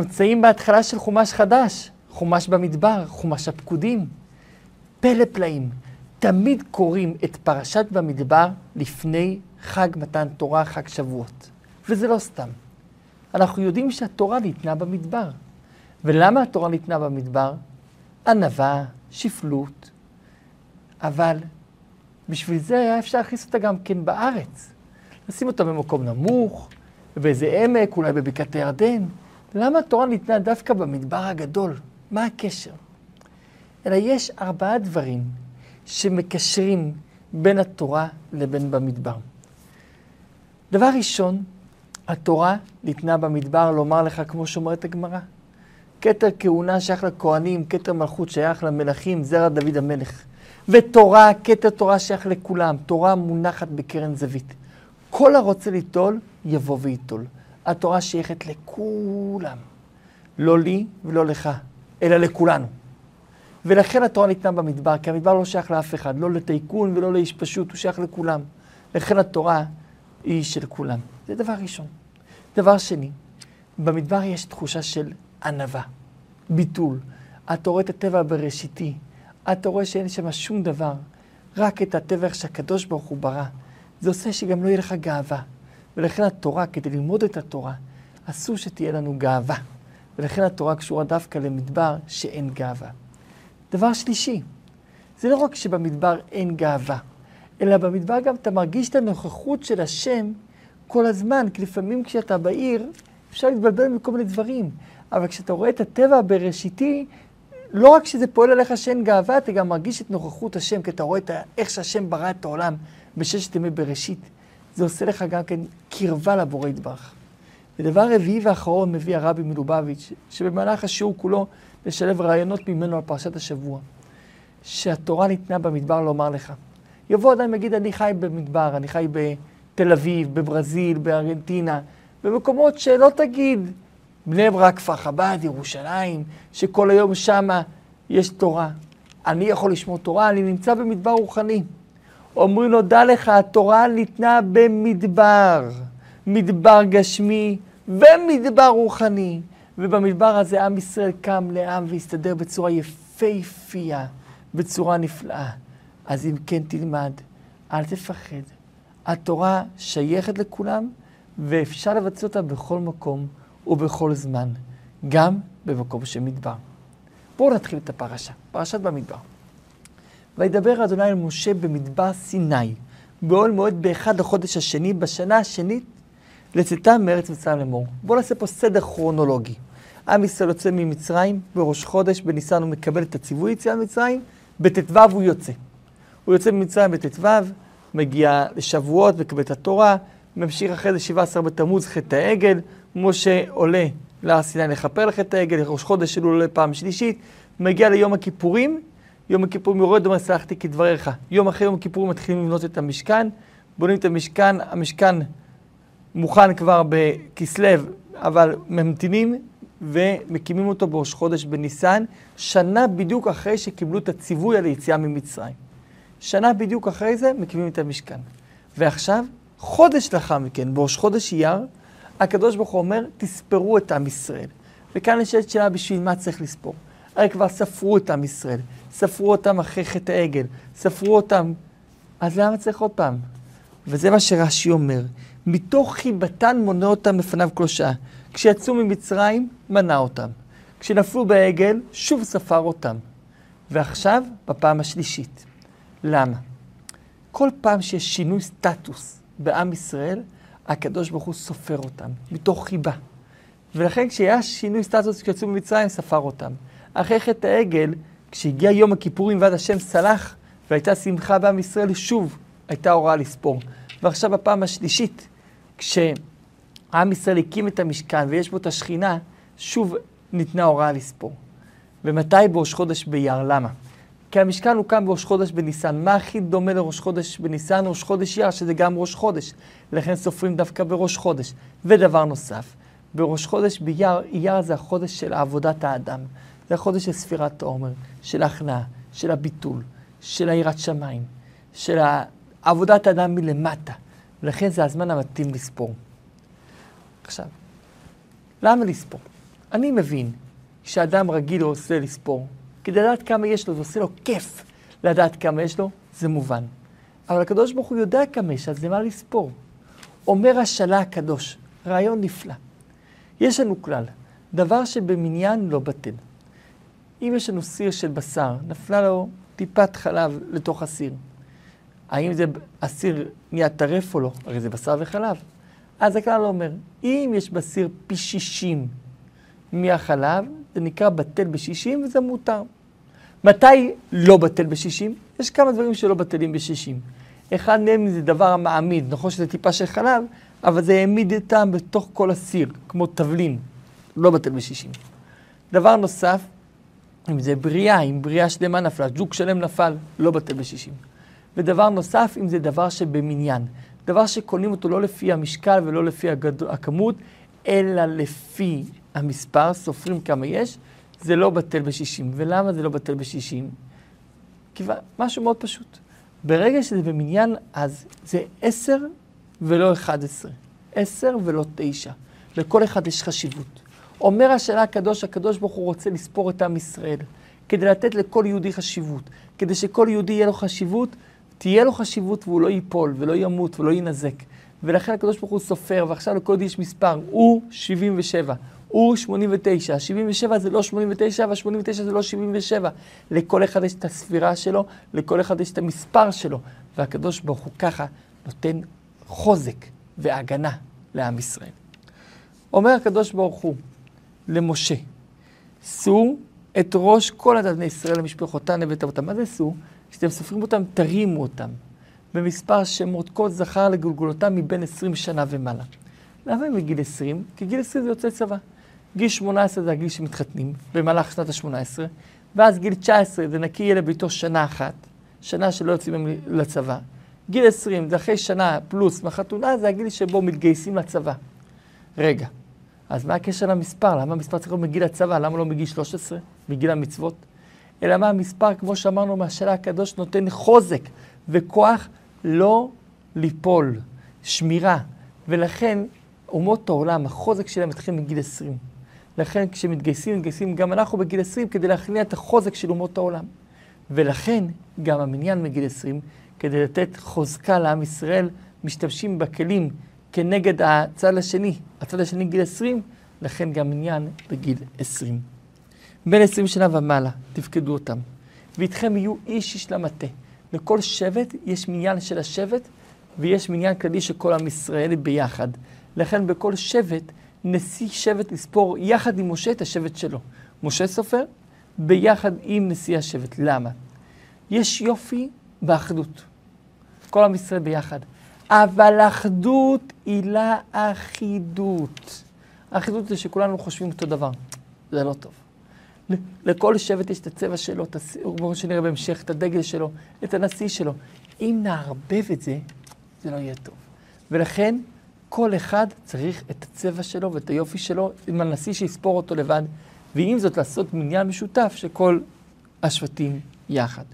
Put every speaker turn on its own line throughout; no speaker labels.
נמצאים בהתחלה של חומש חדש, חומש במדבר, חומש הפקודים. פלא פלאים, תמיד קוראים את פרשת במדבר לפני חג מתן תורה, חג שבועות. וזה לא סתם. אנחנו יודעים שהתורה ניתנה במדבר. ולמה התורה ניתנה במדבר? ענווה, שפלות. אבל בשביל זה היה אפשר להכניס אותה גם כן בארץ. לשים אותה במקום נמוך, באיזה עמק, אולי בבקעת הירדן. למה התורה ניתנה דווקא במדבר הגדול? מה הקשר? אלא יש ארבעה דברים שמקשרים בין התורה לבין במדבר. דבר ראשון, התורה ניתנה במדבר לומר לך, כמו שאומרת הגמרא, כתר כהונה שייך לכהנים, כתר מלכות שייך למלכים, זרע דוד המלך. ותורה, כתר תורה שייך לכולם, תורה מונחת בקרן זווית. כל הרוצה ליטול, יבוא וייטול. התורה שייכת לכולם. לא לי ולא לך, אלא לכולנו. ולכן התורה ניתנה במדבר, כי המדבר לא שייך לאף אחד, לא לטייקון ולא לאיש פשוט, הוא שייך לכולם. לכן התורה היא של כולם. זה דבר ראשון. דבר שני, במדבר יש תחושה של ענווה, ביטול. אתה רואה את הטבע בראשיתי, אתה רואה שאין שם שום דבר, רק את הטבע שהקדוש ברוך הוא ברא. זה עושה שגם לא יהיה לך גאווה. ולכן התורה, כדי ללמוד את התורה, אסור שתהיה לנו גאווה. ולכן התורה קשורה דווקא למדבר שאין גאווה. דבר שלישי, זה לא רק שבמדבר אין גאווה, אלא במדבר גם אתה מרגיש את הנוכחות של השם כל הזמן, כי לפעמים כשאתה בעיר, אפשר להתבלבל מכל מיני דברים. אבל כשאתה רואה את הטבע בראשיתי, לא רק שזה פועל עליך שאין גאווה, אתה גם מרגיש את נוכחות השם, כי אתה רואה את איך שהשם ברא את העולם בששת ימי בראשית. זה עושה לך גם כן קרבה לבורא יתברך. ודבר רביעי ואחרון מביא הרבי מלובביץ', שבמהלך השיעור כולו לשלב רעיונות ממנו על פרשת השבוע, שהתורה ניתנה במדבר לומר לך. יבוא אדם ויגיד, אני חי במדבר, אני חי בתל אביב, בברזיל, בארגנטינה, במקומות שלא תגיד, בני ברק, כפר חב"ד, ירושלים, שכל היום שמה יש תורה. אני יכול לשמור תורה, אני נמצא במדבר רוחני. אומרים לו, דע לך, התורה ניתנה במדבר, מדבר גשמי ומדבר רוחני. ובמדבר הזה עם ישראל קם לעם והסתדר בצורה יפהפייה, בצורה נפלאה. אז אם כן תלמד, אל תפחד. התורה שייכת לכולם, ואפשר לבצע אותה בכל מקום ובכל זמן, גם במקום של מדבר. בואו נתחיל את הפרשה, פרשת במדבר. וידבר אדוני אל משה במדבר סיני, באוהל מועד באחד לחודש השני, בשנה השנית לצאתם מארץ מצרים לאמור. בואו נעשה פה סדר כרונולוגי. עם ישראל יוצא ממצרים, בראש חודש, בניסן הוא מקבל את הציווי יציאה ממצרים, בט"ו הוא יוצא. הוא יוצא ממצרים בט"ו, מגיע לשבועות, מקבל את התורה, ממשיך אחרי זה 17 בתמוז, חטא העגל, משה עולה להר סיני לכפר לחטא העגל, ראש חודש שלו עולה פעם שלישית, מגיע ליום הכיפורים, יום הכיפורים יורד, אומר, סלחתי כדבריך. יום אחרי יום הכיפורים מתחילים לבנות את המשכן, בונים את המשכן, המשכן מוכן כבר בכסלו, אבל ממתינים ומקימים אותו בראש חודש בניסן, שנה בדיוק אחרי שקיבלו את הציווי על היציאה ממצרים. שנה בדיוק אחרי זה מקימים את המשכן. ועכשיו, חודש לאחר מכן, בראש חודש אייר, הקדוש ברוך הוא אומר, תספרו את עם ישראל. וכאן נשאלת שאלה בשביל מה צריך לספור. הרי כבר ספרו את עם ישראל, ספרו אותם אחרי חטא העגל, ספרו אותם, אז למה צריך עוד פעם? וזה מה שרש"י אומר, מתוך חיבתן מונה אותם בפניו כל שעה. כשיצאו ממצרים, מנה אותם. כשנפלו בעגל, שוב ספר אותם. ועכשיו, בפעם השלישית. למה? כל פעם שיש שינוי סטטוס בעם ישראל, הקדוש ברוך הוא סופר אותם, מתוך חיבה. ולכן כשהיה שינוי סטטוס כשיצאו ממצרים, ספר אותם. אחרי חטא העגל, כשהגיע יום הכיפורים ועד השם סלח, והייתה שמחה בעם ישראל, שוב הייתה הוראה לספור. ועכשיו בפעם השלישית, כשעם ישראל הקים את המשכן ויש בו את השכינה, שוב ניתנה הוראה לספור. ומתי בראש חודש באייר? למה? כי המשכן הוקם בראש חודש בניסן. מה הכי דומה לראש חודש בניסן? ראש חודש אייר, שזה גם ראש חודש. לכן סופרים דווקא בראש חודש. ודבר נוסף, בראש חודש באייר, אייר זה החודש של עבודת האדם. זה החודש של ספירת העומר, של ההכנעה, של הביטול, של היראת שמיים, של עבודת האדם מלמטה. ולכן זה הזמן המתאים לספור. עכשיו, למה לספור? אני מבין שאדם רגיל עושה לספור. כדי לדעת כמה יש לו, זה עושה לו כיף לדעת כמה יש לו, זה מובן. אבל הקדוש ברוך הוא יודע כמה יש, אז למה לספור? אומר השאלה הקדוש, רעיון נפלא. יש לנו כלל, דבר שבמניין לא בטל. אם יש לנו סיר של בשר, נפלה לו טיפת חלב לתוך הסיר. האם זה הסיר נהיה טרף או לא? הרי זה בשר וחלב. אז הכלל אומר, אם יש בסיר פי שישים מהחלב, זה נקרא בטל בשישים וזה מותר. מתי לא בטל בשישים? יש כמה דברים שלא בטלים בשישים. אחד מהם זה דבר המעמיד, נכון שזה טיפה של חלב, אבל זה העמיד אותם בתוך כל הסיר, כמו תבלין, לא בטל בשישים. דבר נוסף, אם זה בריאה, אם בריאה שלמה נפלה, ג'וק שלם נפל, לא בטל בשישים. ודבר נוסף, אם זה דבר שבמניין. דבר שקונים אותו לא לפי המשקל ולא לפי הגד... הכמות, אלא לפי המספר, סופרים כמה יש, זה לא בטל בשישים. ולמה זה לא בטל בשישים? כי משהו מאוד פשוט. ברגע שזה במניין, אז זה עשר ולא אחד עשרה. עשר ולא תשע. לכל אחד יש חשיבות. אומר השאלה הקדוש, הקדוש ברוך הוא רוצה לספור את עם ישראל, כדי לתת לכל יהודי חשיבות. כדי שכל יהודי יהיה לו חשיבות, תהיה לו חשיבות והוא לא ייפול ולא ימות ולא יינזק. ולכן הקדוש ברוך הוא סופר, ועכשיו לכל יהודי יש מספר, הוא 77, הוא 89. ה-77 זה לא 89 וה-89 זה לא 77. לכל אחד יש את הספירה שלו, לכל אחד יש את המספר שלו. והקדוש ברוך הוא ככה נותן חוזק והגנה לעם ישראל. אומר הקדוש ברוך הוא למשה, שאו את ראש כל עדת בני ישראל למשפחותיהם לבית אבותם. מה זה שאו? כשאתם סופרים אותם, תרימו אותם. במספר שמות כל זכר לגולגולותם מבין 20 שנה ומעלה. למה הם בגיל 20? כי גיל 20 זה יוצא צבא. גיל 18 זה הגיל שמתחתנים, במהלך שנת ה-18, ואז גיל 19 זה נקי יהיה לביתו שנה אחת, שנה שלא יוצאים לצבא. גיל 20 זה אחרי שנה פלוס מהחתונה, זה הגיל שבו מתגייסים לצבא. רגע, אז מה הקשר למספר? למה המספר צריך להיות מגיל הצבא? למה לא מגיל 13? מגיל המצוות? אלא מה המספר, כמו שאמרנו מהשאלה הקדוש, נותן חוזק וכוח לא ליפול, שמירה. ולכן אומות העולם, החוזק שלהם מתחיל מגיל 20. לכן כשמתגייסים, מתגייסים גם אנחנו בגיל 20 כדי להכניע את החוזק של אומות העולם. ולכן גם המניין מגיל 20, כדי לתת חוזקה לעם ישראל, משתמשים בכלים כנגד הצד השני. הצד השני גיל 20, לכן גם מניין בגיל 20. בין 20 שנה ומעלה, תפקדו אותם. ואיתכם יהיו איש איש למטה. לכל שבט יש מניין של השבט, ויש מניין כללי של כל עם ישראל ביחד. לכן בכל שבט נשיא שבט לספור יחד עם משה את השבט שלו. משה סופר ביחד עם נשיא השבט. למה? יש יופי באחדות. כל עם ישראל ביחד. אבל אחדות היא לאחידות. האחידות זה שכולנו חושבים אותו דבר. זה לא טוב. לכל שבט יש את הצבע שלו, כמו שנראה בהמשך, את הדגל שלו, את הנשיא שלו. אם נערבב את זה, זה לא יהיה טוב. ולכן כל אחד צריך את הצבע שלו ואת היופי שלו, עם הנשיא שיספור אותו לבד, ועם זאת לעשות מניין משותף של כל השבטים יחד.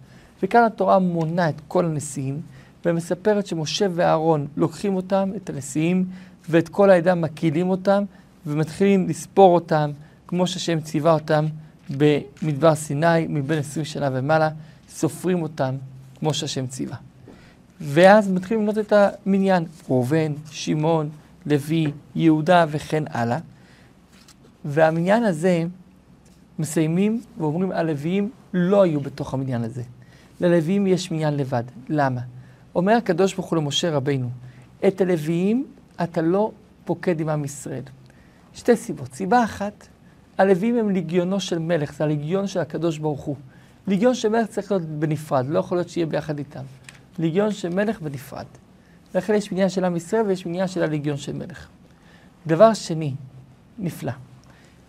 וכאן התורה מונה את כל הנשיאים, ומספרת שמשה ואהרון לוקחים אותם, את הנשיאים, ואת כל העדה מקהילים אותם, ומתחילים לספור אותם, כמו שהשם ציווה אותם במדבר סיני, מבין עשרים שנה ומעלה, סופרים אותם כמו שהשם ציווה. ואז מתחילים למנות את המניין, ראובן, שמעון, לוי, יהודה וכן הלאה. והמניין הזה, מסיימים ואומרים, הלוויים לא היו בתוך המניין הזה. ללוויים יש מניין לבד. למה? אומר הקדוש ברוך הוא למשה רבינו, את הלוויים אתה לא פוקד עם עם ישראל. שתי סיבות. סיבה אחת, הלוויים הם ליגיונו של מלך, זה הליגיון של הקדוש ברוך הוא. ליגיון של מלך צריך להיות בנפרד, לא יכול להיות שיהיה ביחד איתם. ליגיון של מלך בנפרד. לכן יש מניין של עם ישראל ויש מניין של הליגיון של מלך. דבר שני, נפלא.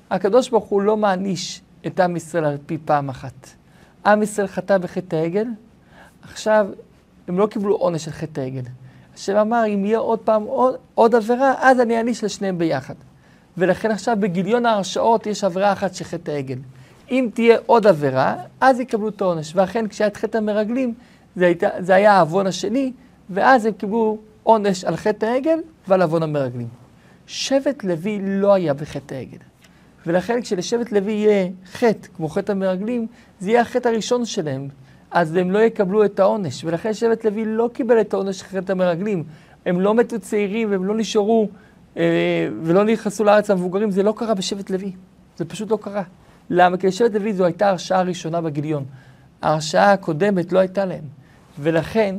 הקדוש ברוך הוא לא מעניש את עם ישראל על פי פעם אחת. עם ישראל חטא בחטא העגל, עכשיו הם לא קיבלו עונש של חטא העגל. השם אמר, אם יהיה עוד פעם עוד, עוד עבירה, אז אני אעניש לשניהם ביחד. ולכן עכשיו בגיליון ההרשעות יש עבירה אחת של חטא העגל. אם תהיה עוד עבירה, אז יקבלו את העונש. ואכן, כשהיה את חטא המרגלים, זה, היית, זה היה העוון השני, ואז הם קיבלו עונש על חטא העגל ועל עוון המרגלים. שבט לוי לא היה בחטא העגל. ולכן כשלשבט לוי יהיה חטא, כמו חטא המרגלים, זה יהיה החטא הראשון שלהם. אז הם לא יקבלו את העונש. ולכן שבט לוי לא קיבל את העונש חטא המרגלים. הם לא מתו צעירים והם לא נשארו אה, ולא נכנסו לארץ המבוגרים. זה לא קרה בשבט לוי. זה פשוט לא קרה. למה? כי לשבט לוי זו הייתה הרשעה הראשונה בגיליון. ההרשעה הקודמת לא הייתה להם. ולכן,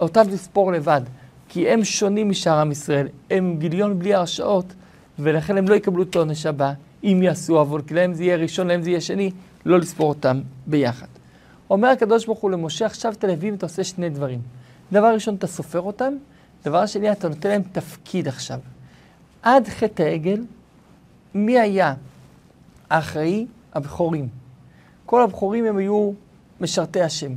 אותם לספור לבד. כי הם שונים משאר עם ישראל. הם גיליון בלי הרשעות, ולכן הם לא יקבלו את העונש הבא, אם יעשו עוון, כי להם זה יהיה ראשון, להם זה יהיה שני, לא לספור אותם ביחד. אומר הקדוש ברוך הוא למשה, עכשיו את הלווים אתה עושה שני דברים. דבר ראשון, אתה סופר אותם, דבר שני, אתה נותן להם תפקיד עכשיו. עד חטא העגל, מי היה האחראי? הבכורים. כל הבכורים הם היו משרתי השם.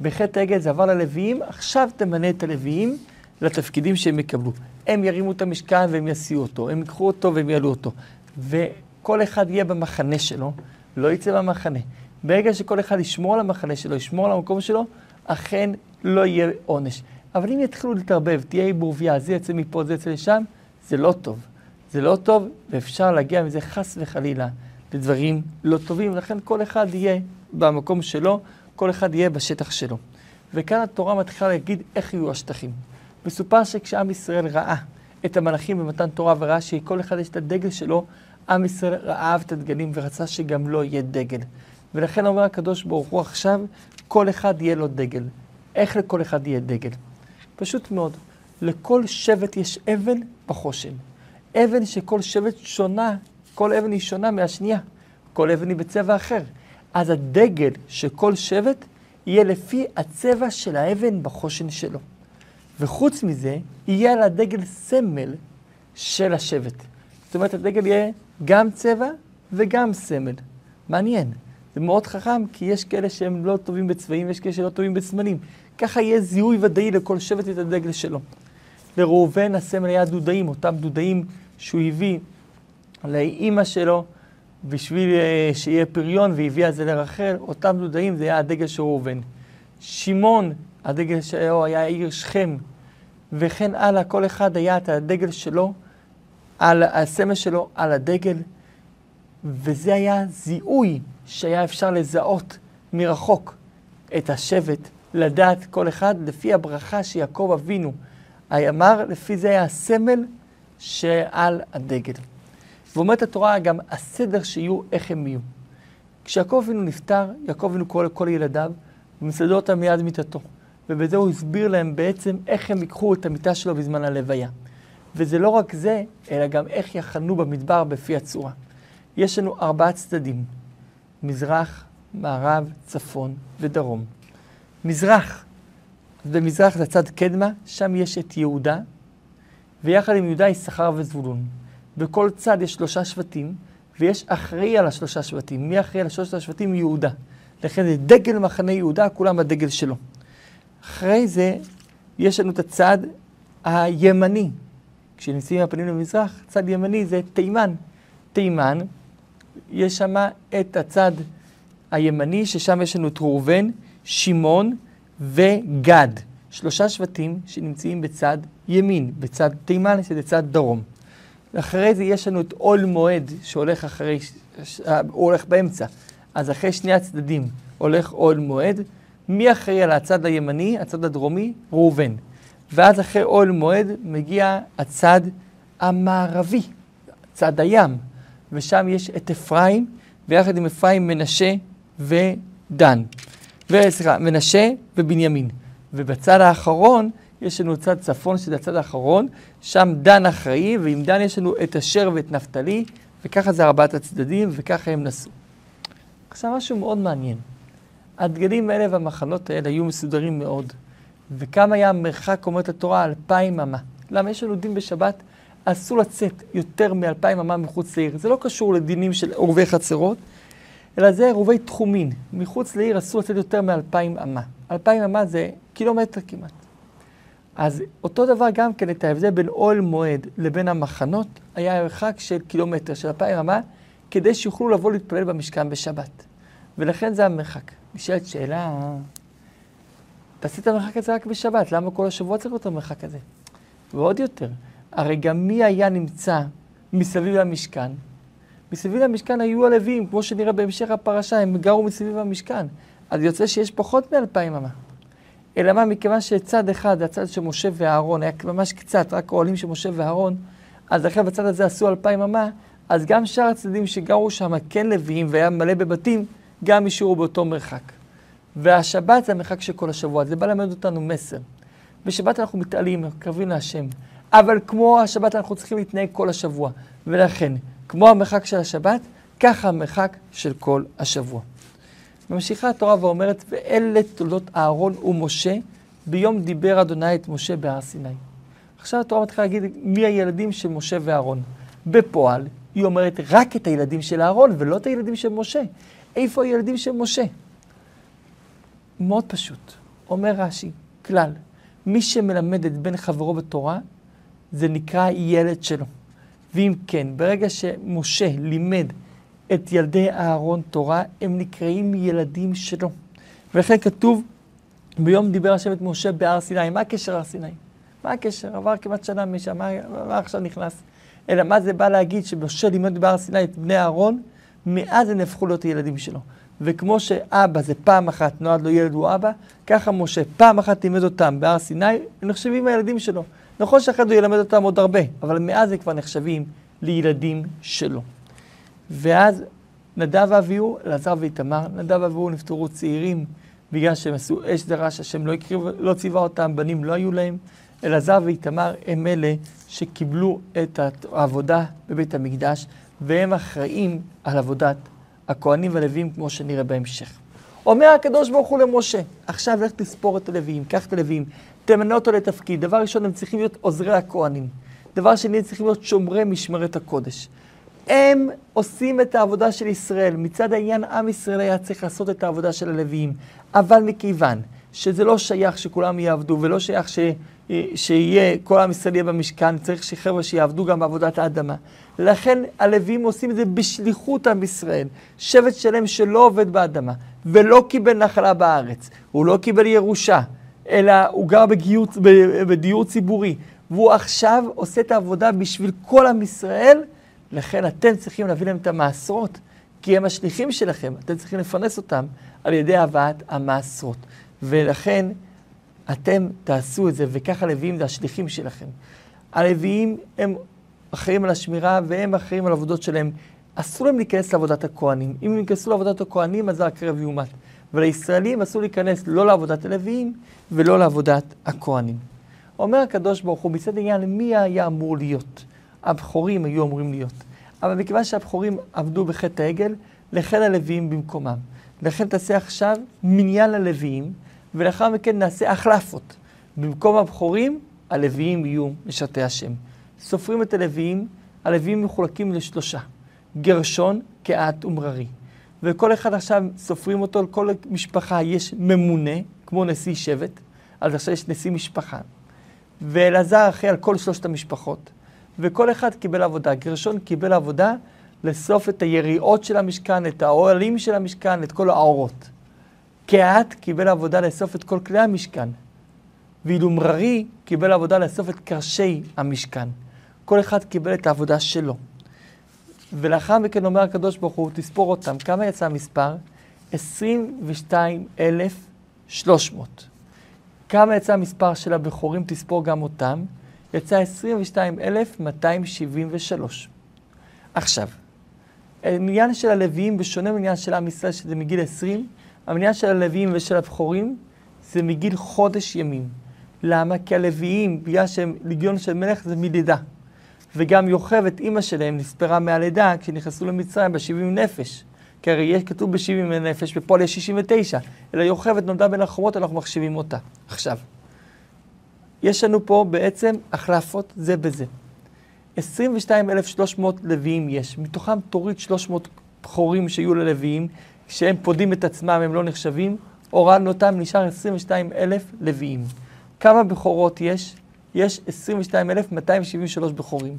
בחטא העגל זה עבר ללוויים, עכשיו תמנה את הלוויים לתפקידים שהם יקבלו. הם ירימו את המשכן והם יסיעו אותו, הם ייקחו אותו והם יעלו אותו. וכל אחד יהיה במחנה שלו, לא יצא מהמחנה. ברגע שכל אחד ישמור על המחנה שלו, ישמור על המקום שלו, אכן לא יהיה עונש. אבל אם יתחילו להתערבב, תהיה עיבורביה, זה יצא מפה, זה יצא לשם, זה לא טוב. זה לא טוב, ואפשר להגיע מזה חס וחלילה לדברים לא טובים, ולכן כל אחד יהיה במקום שלו, כל אחד יהיה בשטח שלו. וכאן התורה מתחילה להגיד איך יהיו השטחים. מסופר שכשעם ישראל ראה את המלאכים במתן תורה וראה שכל אחד יש את הדגל שלו, עם ישראל ראה את הדגלים ורצה שגם לא יהיה דגל. ולכן אומר הקדוש ברוך הוא עכשיו, כל אחד יהיה לו דגל. איך לכל אחד יהיה דגל? פשוט מאוד. לכל שבט יש אבן בחושן. אבן שכל שבט שונה, כל אבן היא שונה מהשנייה. כל אבן היא בצבע אחר. אז הדגל של כל שבט יהיה לפי הצבע של האבן בחושן שלו. וחוץ מזה, יהיה על הדגל סמל של השבט. זאת אומרת, הדגל יהיה גם צבע וגם סמל. מעניין. זה מאוד חכם, כי יש כאלה שהם לא טובים בצבעים ויש כאלה שלא טובים בסמלים. ככה יהיה זיהוי ודאי לכל שבט את הדגל שלו. לראובן הסמל היה דודאים, אותם דודאים שהוא הביא לאימא שלו בשביל אה, שיהיה פריון והביאה את זה לרחל, אותם דודאים זה היה הדגל של ראובן. שמעון, הדגל שלו היה עיר שכם, וכן הלאה, כל אחד היה את הדגל שלו, על הסמל שלו על הדגל, וזה היה זיהוי שהיה אפשר לזהות מרחוק את השבט, לדעת כל אחד לפי הברכה שיעקב אבינו אמר, לפי זה היה הסמל שעל הדגל. ואומרת התורה גם הסדר שיהיו, איך הם יהיו. כשיעקב אבינו נפטר, יעקב אבינו קורא לכל ילדיו ומסדר אותם מיד מיטתו. ובזה הוא הסביר להם בעצם איך הם ייקחו את המיטה שלו בזמן הלוויה. וזה לא רק זה, אלא גם איך יחנו במדבר בפי הצורה. יש לנו ארבעה צדדים, מזרח, מערב, צפון ודרום. מזרח, במזרח זה צד קדמה, שם יש את יהודה, ויחד עם יהודה יששכר וזבולון. בכל צד יש שלושה שבטים, ויש אחראי על השלושה שבטים. מי אחראי על השלושת השבטים? יהודה. לכן זה דגל מחנה יהודה, כולם הדגל שלו. אחרי זה יש לנו את הצד הימני. כשנמצאים הפנים למזרח, צד ימני זה תימן. תימן, יש שם את הצד הימני, ששם יש לנו את ראובן, שמעון וגד. שלושה שבטים שנמצאים בצד ימין, בצד תימן, שזה צד דרום. ואחרי זה יש לנו את עול מועד שהולך אחרי, הוא הולך באמצע. אז אחרי שני הצדדים הולך עול מועד. מי אחראי על הצד הימני, הצד הדרומי? ראובן. ואז אחרי עול מועד מגיע הצד המערבי, צד הים. ושם יש את אפרים, ויחד עם אפרים מנשה ודן. וסליחה, מנשה ובנימין. ובצד האחרון יש לנו צד צפון, שזה הצד האחרון, שם דן אחראי, ועם דן יש לנו את אשר ואת נפתלי, וככה זה ארבעת הצדדים, וככה הם נסעו. עכשיו משהו מאוד מעניין. הדגלים האלה והמחנות האלה היו מסודרים מאוד. וכמה היה המרחק, אומרת התורה, אלפיים אמה. למה? יש לנו דין בשבת, אסור לצאת יותר מאלפיים אמה מחוץ לעיר. זה לא קשור לדינים של עורבי חצרות, אלא זה עורבי תחומין. מחוץ לעיר אסור לצאת יותר מאלפיים אמה. אלפיים אמה זה קילומטר כמעט. אז אותו דבר גם כן, את ההבדל בין אוהל מועד לבין המחנות, היה מרחק של קילומטר, של אלפיים אמה, כדי שיוכלו לבוא להתפלל במשכן בשבת. ולכן זה המרחק. נשאלת שאלה, תעשי את המרחק הזה רק בשבת, למה כל השבוע צריך להיות המרחק הזה? ועוד יותר, הרי גם מי היה נמצא מסביב למשכן? מסביב למשכן היו הלווים, כמו שנראה בהמשך הפרשה, הם גרו מסביב המשכן. אז יוצא שיש פחות מאלפיים אמה. אלא מה, מכיוון שצד אחד, הצד של משה ואהרון, היה ממש קצת, רק אוהלים של משה ואהרון, אז לכן בצד הזה עשו אלפיים אמה, אז גם שאר הצדדים שגרו שם, כן לוויים והיה מלא בבתים, גם השאירו באותו מרחק. והשבת זה המרחק של כל השבוע, זה בא ללמד אותנו מסר. בשבת אנחנו מתעלים, מקרבים להשם. אבל כמו השבת אנחנו צריכים להתנהג כל השבוע. ולכן, כמו המרחק של השבת, ככה המרחק של כל השבוע. ממשיכה התורה ואומרת, ואלה תולדות אהרון ומשה, ביום דיבר אדוני את משה בהר סיני. עכשיו התורה מתחילה להגיד מי הילדים של משה ואהרון. בפועל, היא אומרת רק את הילדים של אהרון ולא את הילדים של משה. איפה הילדים של משה? מאוד פשוט. אומר רש"י, כלל, מי שמלמד את בן חברו בתורה, זה נקרא ילד שלו. ואם כן, ברגע שמשה לימד את ילדי אהרון תורה, הם נקראים ילדים שלו. ולכן כתוב, ביום דיבר השם את משה בהר סיני. מה הקשר הר סיני? מה הקשר? עבר כמעט שנה משם, מה, מה עכשיו נכנס? אלא מה זה בא להגיד שמשה לימד בהר סיני את בני אהרון, מאז הם נהפכו להיות ילדים שלו. וכמו שאבא זה פעם אחת נועד לו ילד הוא אבא, ככה משה פעם אחת לימד אותם בהר סיני, הם נחשבים הילדים שלו. נכון שאחרי זה הוא ילמד אותם עוד הרבה, אבל מאז הם כבר נחשבים לילדים שלו. ואז נדב ואביהו, אלעזר ואיתמר, נדב ואביהו נפטרו צעירים בגלל שהם עשו אש דרש, השם לא, הקריב, לא ציווה אותם, בנים לא היו להם. אלעזר ואיתמר הם אלה שקיבלו את העבודה בבית המקדש, והם אחראים על עבודת הכהנים והלוויים, כמו שנראה בהמשך. אומר הקדוש ברוך הוא למשה, עכשיו לך תספור את הלוויים, קח את הלוויים, תמנה אותו לתפקיד. דבר ראשון, הם צריכים להיות עוזרי הכהנים. דבר שני, הם צריכים להיות שומרי משמרת הקודש. הם עושים את העבודה של ישראל. מצד העניין, עם ישראל היה צריך לעשות את העבודה של הלוויים. אבל מכיוון שזה לא שייך שכולם יעבדו, ולא שייך ש... שיהיה, כל עם ישראל יהיה במשכן, צריך שחבר'ה שיעבדו גם בעבודת האדמה. לכן הלווים עושים את זה בשליחות עם ישראל. שבט שלם שלא עובד באדמה, ולא קיבל נחלה בארץ, הוא לא קיבל ירושה, אלא הוא גר בגיור, בדיור ציבורי, והוא עכשיו עושה את העבודה בשביל כל עם ישראל, לכן אתם צריכים להביא להם את המעשרות, כי הם השליחים שלכם, אתם צריכים לפרנס אותם על ידי הבאת המעשרות. ולכן אתם תעשו את זה, וככה הלוויים זה השליחים שלכם. הלוויים הם אחראים על השמירה והם אחראים על העבודות שלהם. אסור להם להיכנס לעבודת הכוהנים. אם הם ייכנסו לעבודת הכוהנים, אז הקרב יומת. ולישראלים אסור להיכנס לא לעבודת הלוויים ולא לעבודת הכוהנים. אומר הקדוש ברוך הוא, מצד העניין, מי היה אמור להיות? הבכורים היו אמורים להיות. אבל מכיוון שהבכורים עבדו בחטא העגל, לכן הלוויים במקומם. לכן תעשה עכשיו מניין ללוויים, ולאחר מכן נעשה החלפות. במקום הבכורים, הלוויים יהיו משרתי השם. סופרים את הלוויים, הלוויים מחולקים לשלושה. גרשון, קהת ומררי. וכל אחד עכשיו סופרים אותו, לכל משפחה יש ממונה, כמו נשיא שבט, אז עכשיו יש נשיא משפחה. ואלעזר אחראי על כל שלושת המשפחות, וכל אחד קיבל עבודה. גרשון קיבל עבודה לאסוף את היריעות של המשכן, את האוהלים של המשכן, את כל האורות. קהת קיבל עבודה לאסוף את כל כלי המשכן, ואילו מררי קיבל עבודה לאסוף את קרשי המשכן. כל אחד קיבל את העבודה שלו. ולאחר מכן אומר הקדוש ברוך הוא, תספור אותם. כמה יצא המספר? 22,300. כמה יצא המספר של הבכורים? תספור גם אותם. יצא 22,273. עכשיו, העניין של הלוויים, בשונה מעניין של עם ישראל, שזה מגיל 20, המניין של הלוויים ושל הבכורים זה מגיל חודש ימים. למה? כי הלוויים, בגלל שהם לגיון של מלך, זה מלידה. וגם יוכבד, אימא שלהם, נספרה מהלידה כשנכנסו למצרים ב-70 נפש. כי הרי יש כתוב ב-70 נפש, בפועל יש 69, אלא יוכבד נולדה בין החומות, אנחנו מחשיבים אותה. עכשיו, יש לנו פה בעצם החלפות זה בזה. 22,300 לוויים יש, מתוכם תוריד 300 בכורים שיהיו ללוויים, כשהם פודים את עצמם הם לא נחשבים, הורדנו אותם, נשאר 22,000 לוויים. כמה בכורות יש? יש 22,273 בכורים.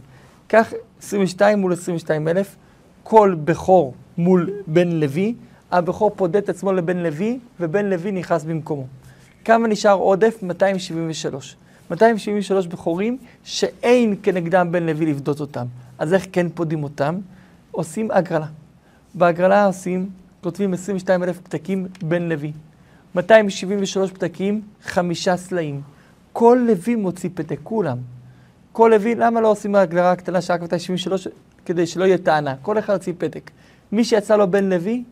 קח 22 מול 22,000, כל בכור מול בן לוי, הבכור פודה את עצמו לבן לוי, ובן לוי נכנס במקומו. כמה נשאר עודף? 273. 273 בכורים שאין כנגדם בן לוי לפדות אותם. אז איך כן פודים אותם? עושים הגרלה. בהגרלה עושים, כותבים 22 אלף פתקים בן לוי. 273 פתקים, חמישה סלעים. כל לוי מוציא פתק, כולם. כל לוי, למה לא עושים הגדרה הקטנה שרק 273? כדי שלא יהיה טענה. כל אחד יוציא פתק. מי שיצא לו בן לוי,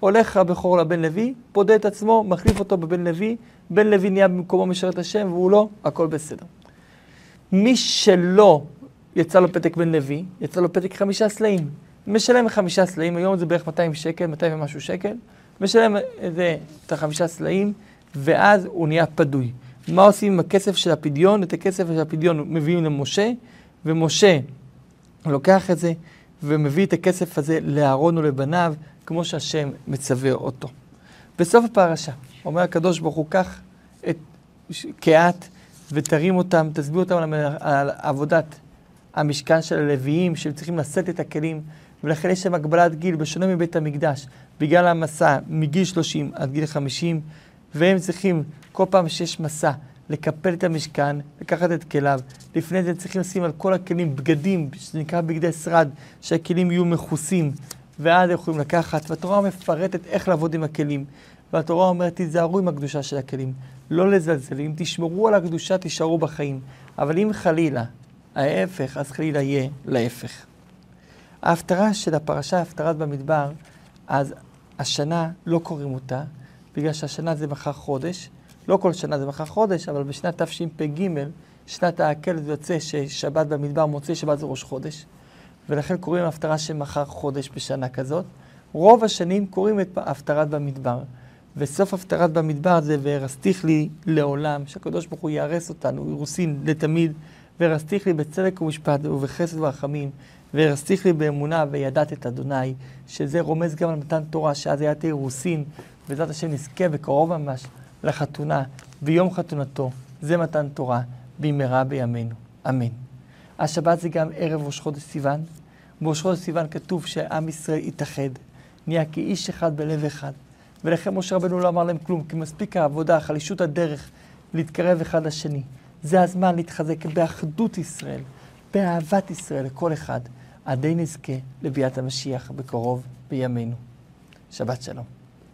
הולך הבכור לבן לוי, פודה את עצמו, מחליף אותו בבן לוי, בן לוי נהיה במקומו משרת השם, והוא לא, הכל בסדר. מי שלא יצא לו פתק בן לוי, יצא לו פתק חמישה סלעים. משלם חמישה סלעים, היום זה בערך 200 שקל, 200 ומשהו שקל, משלם את החמישה סלעים, ואז הוא נהיה פדוי. מה עושים עם הכסף של הפדיון? את הכסף של הפדיון מביאים למשה, ומשה לוקח את זה ומביא את הכסף הזה לאהרון ולבניו, כמו שהשם מצווה אותו. בסוף הפרשה, אומר הקדוש ברוך הוא, קח את קהת ותרים אותם, תסביר אותם על, על עבודת המשכן של הלוויים, שהם צריכים לשאת את הכלים, ולכן יש להם הגבלת גיל, בשונה מבית המקדש, בגלל המסע מגיל 30 עד גיל 50, והם צריכים, כל פעם שיש מסע, לקפל את המשכן, לקחת את כליו. לפני זה צריכים לשים על כל הכלים בגדים, שזה נקרא בגדי שרד, שהכלים יהיו מכוסים, ואז יכולים לקחת. והתורה מפרטת איך לעבוד עם הכלים. והתורה אומרת, תיזהרו עם הקדושה של הכלים, לא לזלזל. אם תשמרו על הקדושה, תישארו בחיים. אבל אם חלילה, ההפך, אז חלילה יהיה להפך. ההפטרה של הפרשה, הפטרת במדבר, אז השנה לא קוראים אותה, בגלל שהשנה זה מחר חודש. לא כל שנה זה מחר חודש, אבל בשנת תשפ"ג, שנת העקלת יוצא ששבת במדבר, מוצאי שבת זה ראש חודש, ולכן קוראים הפטרה של מחר חודש בשנה כזאת. רוב השנים קוראים את הפטרת במדבר. וסוף הפטרת במדבר זה והרסתיך לי לעולם, שהקדוש ברוך הוא יהרס אותנו, אירוסין לתמיד, והרסתיך לי בצדק ומשפט ובחסד ורחמים, והרסתיך לי באמונה וידעת את אדוני, שזה רומז גם על מתן תורה, שאז היה תאירוסין, בעזרת השם נזכה בקרוב ממש לחתונה, ביום חתונתו, זה מתן תורה, במהרה בימינו. אמן. השבת זה גם ערב ראש חודש סיוון. בראש חודש סיוון כתוב שעם ישראל יתאחד, נהיה כאיש אחד בלב אחד. ולכן משה רבנו לא אמר להם כלום, כי מספיק העבודה, חלישות הדרך, להתקרב אחד לשני. זה הזמן להתחזק באחדות ישראל, באהבת ישראל לכל אחד, עדי נזכה לביאת המשיח בקרוב בימינו. שבת שלום.